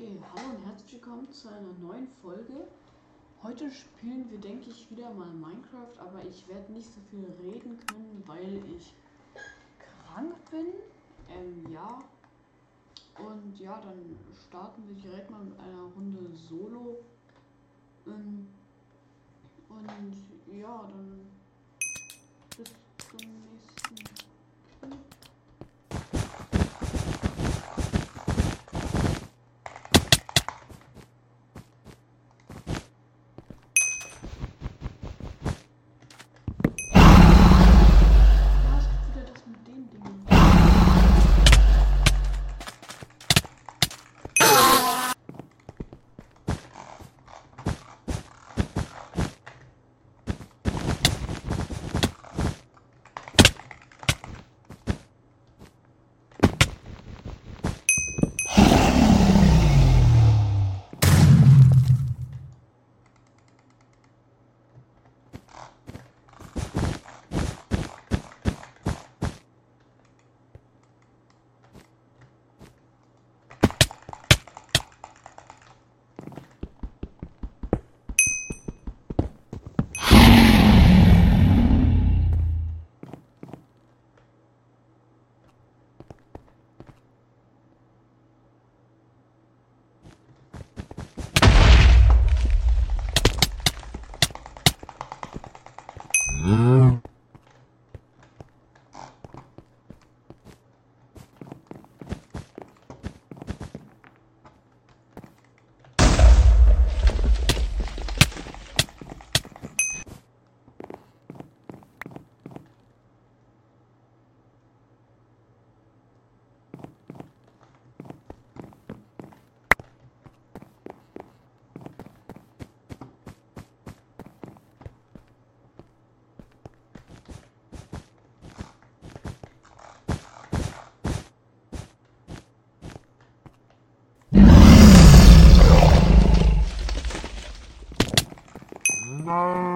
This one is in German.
Okay, hallo und herzlich willkommen zu einer neuen Folge. Heute spielen wir, denke ich, wieder mal Minecraft, aber ich werde nicht so viel reden können, weil ich krank bin. Ähm, ja. Und ja, dann starten wir direkt mal mit einer Runde Solo. Ähm, und ja, dann bis zum nächsten 嗯。No.